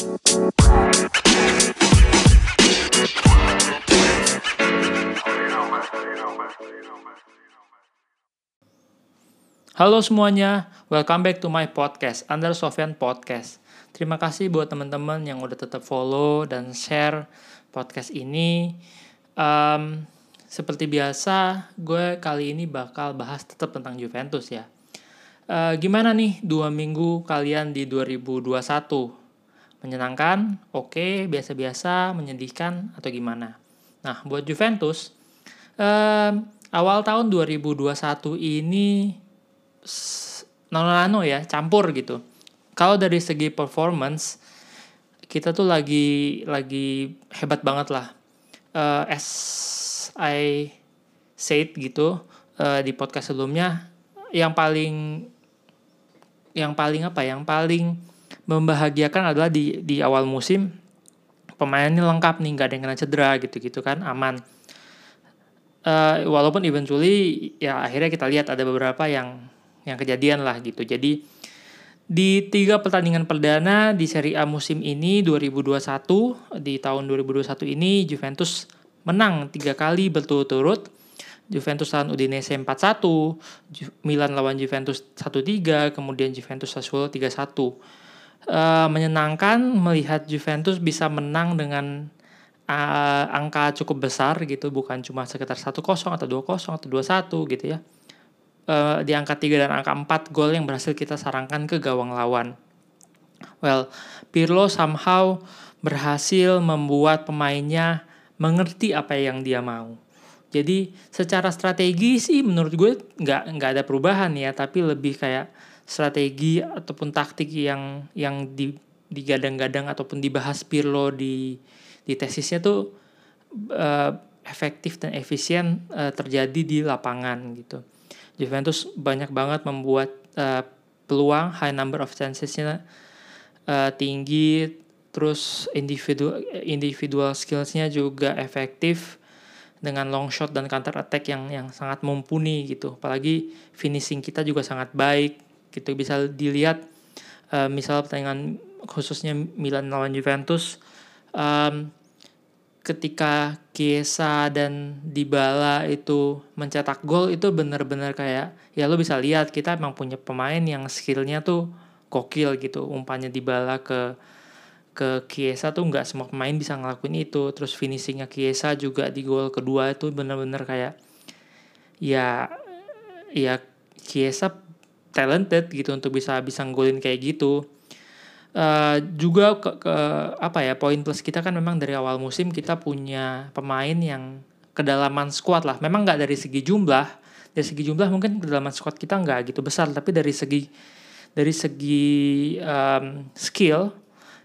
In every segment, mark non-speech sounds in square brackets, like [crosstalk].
Halo semuanya, welcome back to my podcast, Under Sofyan Podcast. Terima kasih buat teman-teman yang udah tetap follow dan share podcast ini. Um, seperti biasa, gue kali ini bakal bahas tetap tentang Juventus ya. Uh, gimana nih dua minggu kalian di 2021? Menyenangkan? Oke, okay, biasa-biasa, menyedihkan, atau gimana? Nah, buat Juventus, um, awal tahun 2021 ini nano-nano ya, campur gitu. Kalau dari segi performance kita tuh lagi lagi hebat banget lah. Uh, as I said gitu uh, di podcast sebelumnya yang paling yang paling apa? Yang paling membahagiakan adalah di di awal musim pemain ini lengkap nih, nggak ada yang kena cedera gitu-gitu kan, aman. Uh, walaupun eventually ya akhirnya kita lihat ada beberapa yang yang kejadian lah gitu. Jadi di tiga pertandingan perdana di Serie A musim ini 2021 di tahun 2021 ini Juventus menang tiga kali berturut-turut. Juventus lawan Udinese 4-1, Milan lawan Juventus 1-3, kemudian Juventus Sassuolo 3-1. Uh, menyenangkan melihat Juventus bisa menang dengan uh, angka cukup besar gitu, bukan cuma sekitar 1-0 atau 2-0 atau 2-1 gitu ya uh, di angka 3 dan angka 4 gol yang berhasil kita sarangkan ke gawang lawan. Well, Pirlo somehow berhasil membuat pemainnya mengerti apa yang dia mau. Jadi secara strategi sih menurut gue nggak nggak ada perubahan ya, tapi lebih kayak strategi ataupun taktik yang yang di digadang-gadang ataupun dibahas Pirlo di di tesisnya tuh uh, efektif dan efisien uh, terjadi di lapangan gitu. Juventus banyak banget membuat uh, peluang high number of chancesnya uh, tinggi terus individual individual skillsnya juga efektif dengan long shot dan counter attack yang yang sangat mumpuni gitu apalagi finishing kita juga sangat baik gitu. Bisa dilihat uh, misal pertandingan khususnya Milan lawan Juventus um, ketika Kiesa dan Dybala itu mencetak gol itu bener-bener kayak ya lo bisa lihat kita emang punya pemain yang skillnya tuh gokil gitu. Umpannya Dybala ke ke Kiesa tuh nggak semua pemain bisa ngelakuin itu. Terus finishingnya Kiesa juga di gol kedua itu bener-bener kayak ya ya Kiesa talented gitu untuk bisa bisa ngolin kayak gitu Uh, juga ke, ke apa ya poin plus kita kan memang dari awal musim kita punya pemain yang kedalaman squad lah. Memang nggak dari segi jumlah, dari segi jumlah mungkin kedalaman squad kita nggak gitu besar, tapi dari segi dari segi um, skill,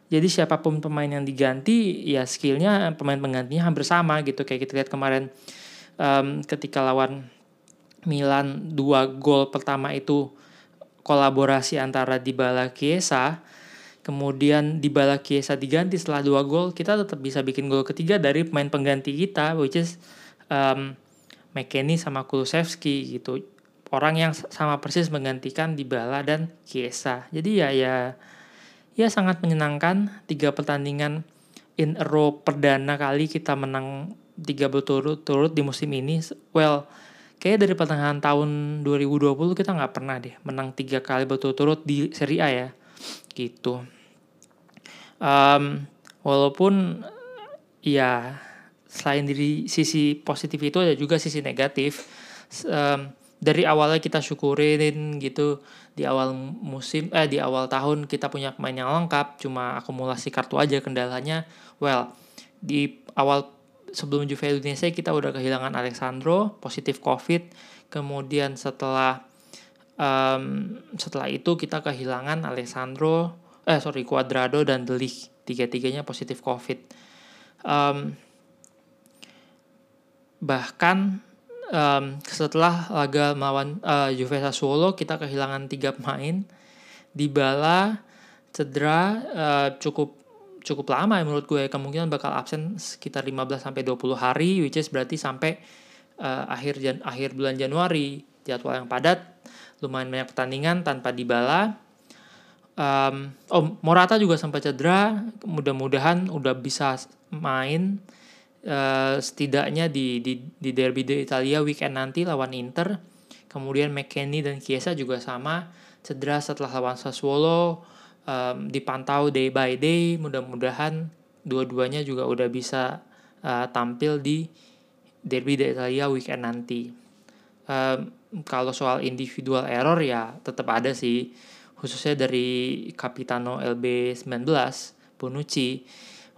jadi siapa pun pemain yang diganti ya skillnya pemain penggantinya hampir sama gitu kayak kita lihat kemarin um, ketika lawan Milan dua gol pertama itu kolaborasi antara Dybala Chiesa kemudian di Bala Kiesa diganti setelah dua gol, kita tetap bisa bikin gol ketiga dari pemain pengganti kita, which is um, McKennie sama Kulusevski gitu. Orang yang sama persis menggantikan di Bala dan Kiesa. Jadi ya ya ya sangat menyenangkan tiga pertandingan in a row perdana kali kita menang tiga berturut-turut di musim ini. Well, kayak dari pertengahan tahun 2020 kita nggak pernah deh menang tiga kali berturut-turut di Serie A ya. Gitu. Um, walaupun ya selain dari sisi positif itu ada juga sisi negatif. Um, dari awalnya kita syukurin gitu di awal musim eh di awal tahun kita punya pemain yang lengkap cuma akumulasi kartu aja kendalanya. Well di awal sebelum Juve Indonesia kita udah kehilangan Alexandro positif covid kemudian setelah um, setelah itu kita kehilangan Alessandro eh sorry Cuadrado dan Delik tiga-tiganya positif COVID. Um, bahkan um, setelah laga melawan uh, Juve Sassuolo kita kehilangan tiga pemain. Dybala cedera uh, cukup cukup lama ya menurut gue. Kemungkinan bakal absen sekitar 15 sampai 20 hari which is berarti sampai uh, akhir jan akhir bulan Januari. Jadwal yang padat lumayan banyak pertandingan tanpa Dybala Um, oh Morata juga sempat cedera, mudah-mudahan udah bisa main uh, setidaknya di, di di derby di Italia weekend nanti lawan Inter. Kemudian McKennie dan Chiesa juga sama. Cedera setelah lawan Sassuolo um, dipantau day by day. Mudah-mudahan dua-duanya juga udah bisa uh, tampil di derby Italia weekend nanti. Um, kalau soal individual error ya tetap ada sih khususnya dari Capitano LB19 Bonucci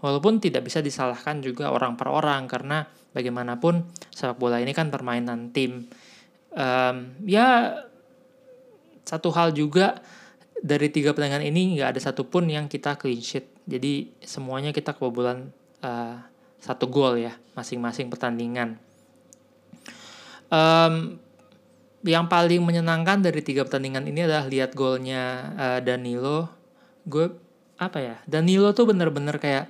walaupun tidak bisa disalahkan juga orang per orang karena bagaimanapun sepak bola ini kan permainan tim um, ya satu hal juga dari tiga pertandingan ini nggak ada satupun yang kita clean sheet jadi semuanya kita kebobolan uh, satu gol ya masing-masing pertandingan um, yang paling menyenangkan dari tiga pertandingan ini adalah lihat golnya uh, Danilo. Gue apa ya? Danilo tuh bener-bener kayak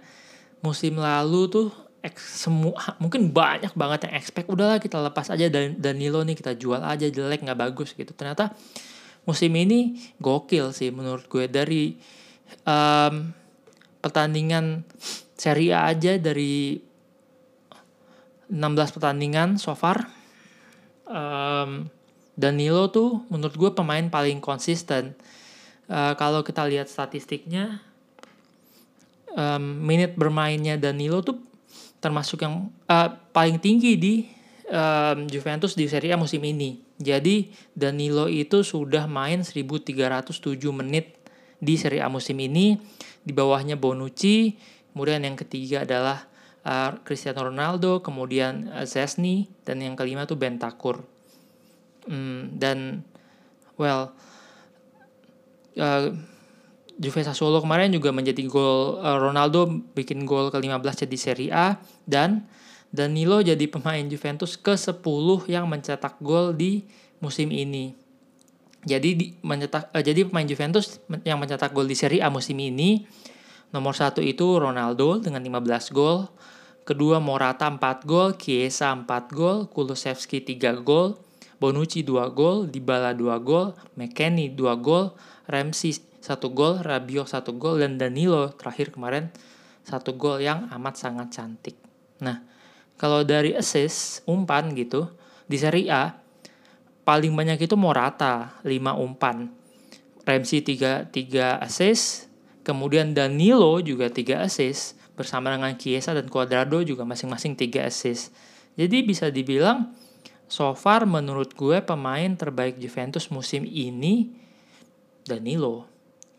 musim lalu tuh semua mungkin banyak banget yang expect udahlah kita lepas aja dan Danilo nih kita jual aja jelek nggak bagus gitu ternyata musim ini gokil sih menurut gue dari um, pertandingan Serie A aja dari 16 pertandingan so far um, Danilo tuh menurut gue pemain paling konsisten. Uh, kalau kita lihat statistiknya, um, menit bermainnya Danilo tuh termasuk yang uh, paling tinggi di um, Juventus di Serie A musim ini. Jadi Danilo itu sudah main 1307 menit di Serie A musim ini. Di bawahnya Bonucci, kemudian yang ketiga adalah uh, Cristiano Ronaldo, kemudian uh, Zesny, dan yang kelima tuh Bentakur. Hmm, dan well uh, Juve Sassuolo kemarin juga menjadi gol uh, Ronaldo bikin gol ke-15 di Serie A dan Danilo jadi pemain Juventus ke-10 yang mencetak gol di musim ini. Jadi di, mencetak uh, jadi pemain Juventus yang mencetak gol di Serie A musim ini nomor satu itu Ronaldo dengan 15 gol, kedua Morata 4 gol, Chiesa 4 gol, Kulusevski 3 gol, Bonucci 2 gol, Dybala 2 gol, McKennie 2 gol, Ramsey 1 gol, Rabiot 1 gol, dan Danilo terakhir kemarin 1 gol yang amat sangat cantik. Nah, kalau dari assist, umpan gitu, di Serie A, paling banyak itu Morata, 5 umpan. Ramsey 3, 3 assist, kemudian Danilo juga 3 assist, bersama dengan Chiesa dan Cuadrado juga masing-masing 3 assist. Jadi bisa dibilang so far menurut gue pemain terbaik Juventus musim ini Danilo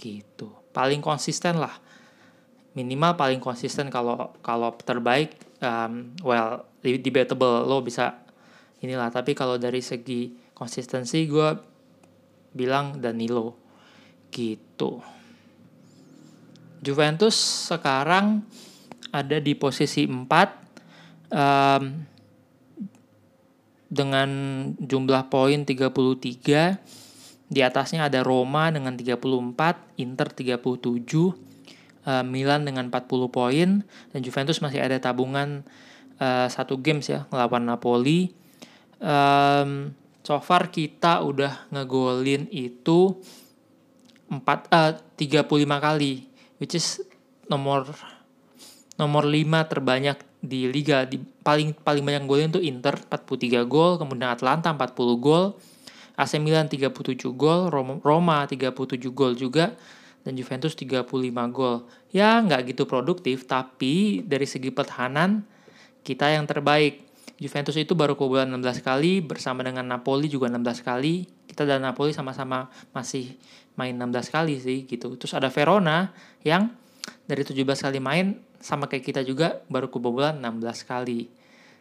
gitu paling konsisten lah minimal paling konsisten kalau kalau terbaik um, well debatable lo bisa inilah tapi kalau dari segi konsistensi gue bilang Danilo gitu Juventus sekarang ada di posisi 4 um, dengan jumlah poin 33. Di atasnya ada Roma dengan 34, Inter 37, uh, Milan dengan 40 poin dan Juventus masih ada tabungan uh, satu games ya melawan Napoli. Um, so far kita udah ngegolin itu 4 uh, 35 kali which is nomor nomor 5 terbanyak di liga di paling paling banyak golnya itu Inter 43 gol, kemudian Atlanta 40 gol, AC Milan 37 gol, Roma 37 gol juga dan Juventus 35 gol. Ya nggak gitu produktif tapi dari segi pertahanan kita yang terbaik. Juventus itu baru kebobolan 16 kali bersama dengan Napoli juga 16 kali. Kita dan Napoli sama-sama masih main 16 kali sih gitu. Terus ada Verona yang dari 17 kali main sama kayak kita juga baru kebobolan 16 kali.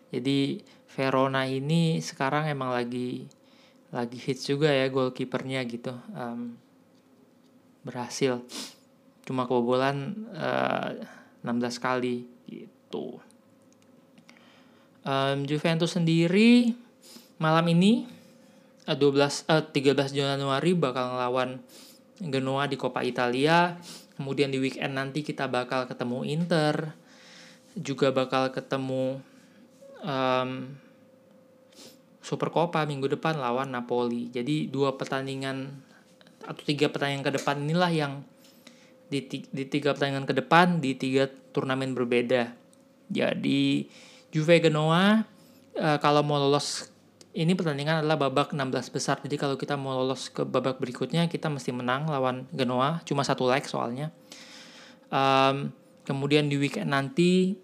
Jadi Verona ini sekarang emang lagi lagi hits juga ya goalkeepernya gitu. Um, berhasil cuma kebobolan uh, eh, 16 kali gitu. Um, Juventus sendiri malam ini 12 uh, 13 Januari bakal ngelawan Genoa di Coppa Italia Kemudian di weekend nanti kita bakal ketemu Inter, juga bakal ketemu um, Super Copa minggu depan lawan Napoli. Jadi dua pertandingan atau tiga pertandingan ke depan inilah yang di, di tiga pertandingan ke depan di tiga turnamen berbeda. Jadi Juve Genoa uh, kalau mau lolos ini pertandingan adalah babak 16 besar. Jadi kalau kita mau lolos ke babak berikutnya kita mesti menang lawan Genoa, cuma satu leg soalnya. Um, kemudian di weekend nanti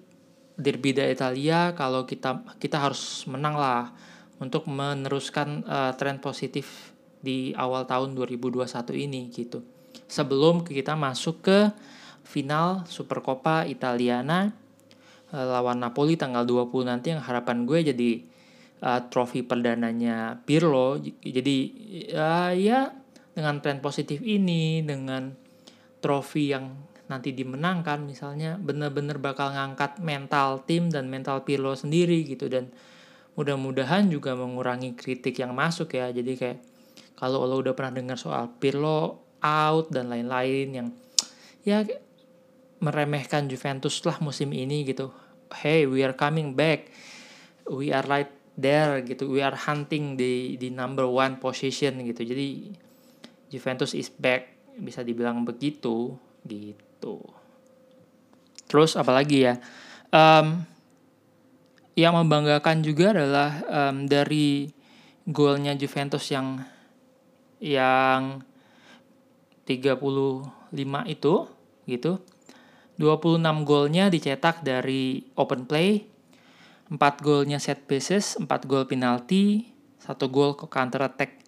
Derby Italia kalau kita kita harus menang lah untuk meneruskan uh, tren positif di awal tahun 2021 ini gitu. Sebelum kita masuk ke final Supercoppa Italiana uh, lawan Napoli tanggal 20 nanti yang harapan gue jadi uh, trofi perdananya Pirlo. Jadi uh, ya dengan tren positif ini dengan trofi yang nanti dimenangkan misalnya bener-bener bakal ngangkat mental tim dan mental Pirlo sendiri gitu. Dan mudah-mudahan juga mengurangi kritik yang masuk ya. Jadi kayak kalau lo udah pernah dengar soal Pirlo out dan lain-lain yang ya meremehkan Juventus lah musim ini gitu. Hey, we are coming back. We are right there gitu. We are hunting di di number one position gitu. Jadi Juventus is back bisa dibilang begitu gitu. Terus apalagi ya? Um, yang membanggakan juga adalah um, dari golnya Juventus yang yang 35 itu gitu. 26 golnya dicetak dari open play, 4 golnya set pieces, 4 gol penalti, 1 gol ke counter attack.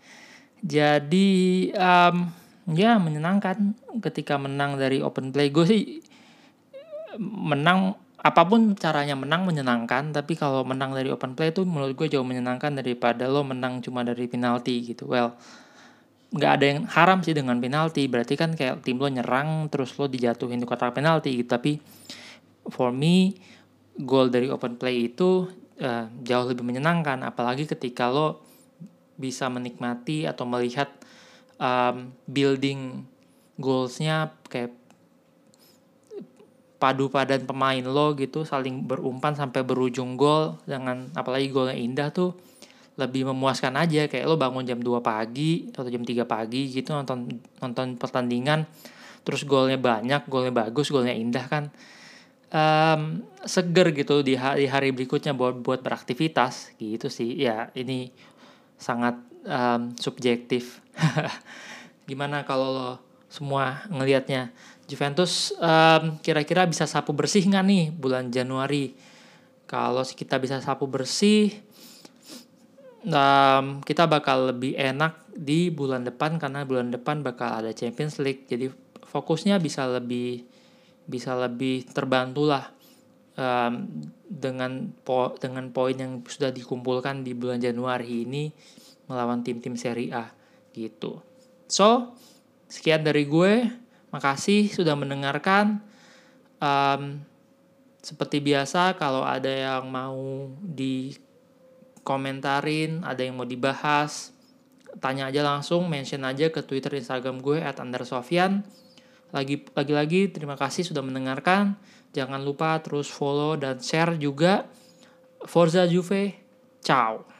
Jadi um, ya menyenangkan ketika menang dari open play. Gue sih menang apa pun caranya menang menyenangkan, tapi kalau menang dari open play itu menurut gue jauh menyenangkan daripada lo menang cuma dari penalti gitu. Well, nggak ada yang haram sih dengan penalti. Berarti kan kayak tim lo nyerang terus lo dijatuhin di kotak penalti gitu. Tapi for me goal dari open play itu uh, jauh lebih menyenangkan. Apalagi ketika lo bisa menikmati atau melihat um, building goalsnya kayak padu padan pemain lo gitu saling berumpan sampai berujung gol dengan apalagi golnya indah tuh lebih memuaskan aja kayak lo bangun jam 2 pagi atau jam 3 pagi gitu nonton nonton pertandingan terus golnya banyak golnya bagus golnya indah kan. Um, seger gitu di hari, hari berikutnya buat buat beraktivitas gitu sih. Ya ini sangat um, subjektif. [laughs] Gimana kalau lo semua ngelihatnya? Juventus um, kira-kira bisa sapu bersih nggak nih bulan Januari? Kalau kita bisa sapu bersih um, kita bakal lebih enak di bulan depan karena bulan depan bakal ada Champions League jadi fokusnya bisa lebih bisa lebih terbantu lah um, dengan po dengan poin yang sudah dikumpulkan di bulan Januari ini melawan tim-tim Serie A gitu. So sekian dari gue, makasih sudah mendengarkan. Um, seperti biasa kalau ada yang mau di komentarin, ada yang mau dibahas, tanya aja langsung, mention aja ke Twitter, Instagram gue at Sofian. Lagi lagi terima kasih sudah mendengarkan. Jangan lupa terus follow dan share juga. Forza Juve. Ciao.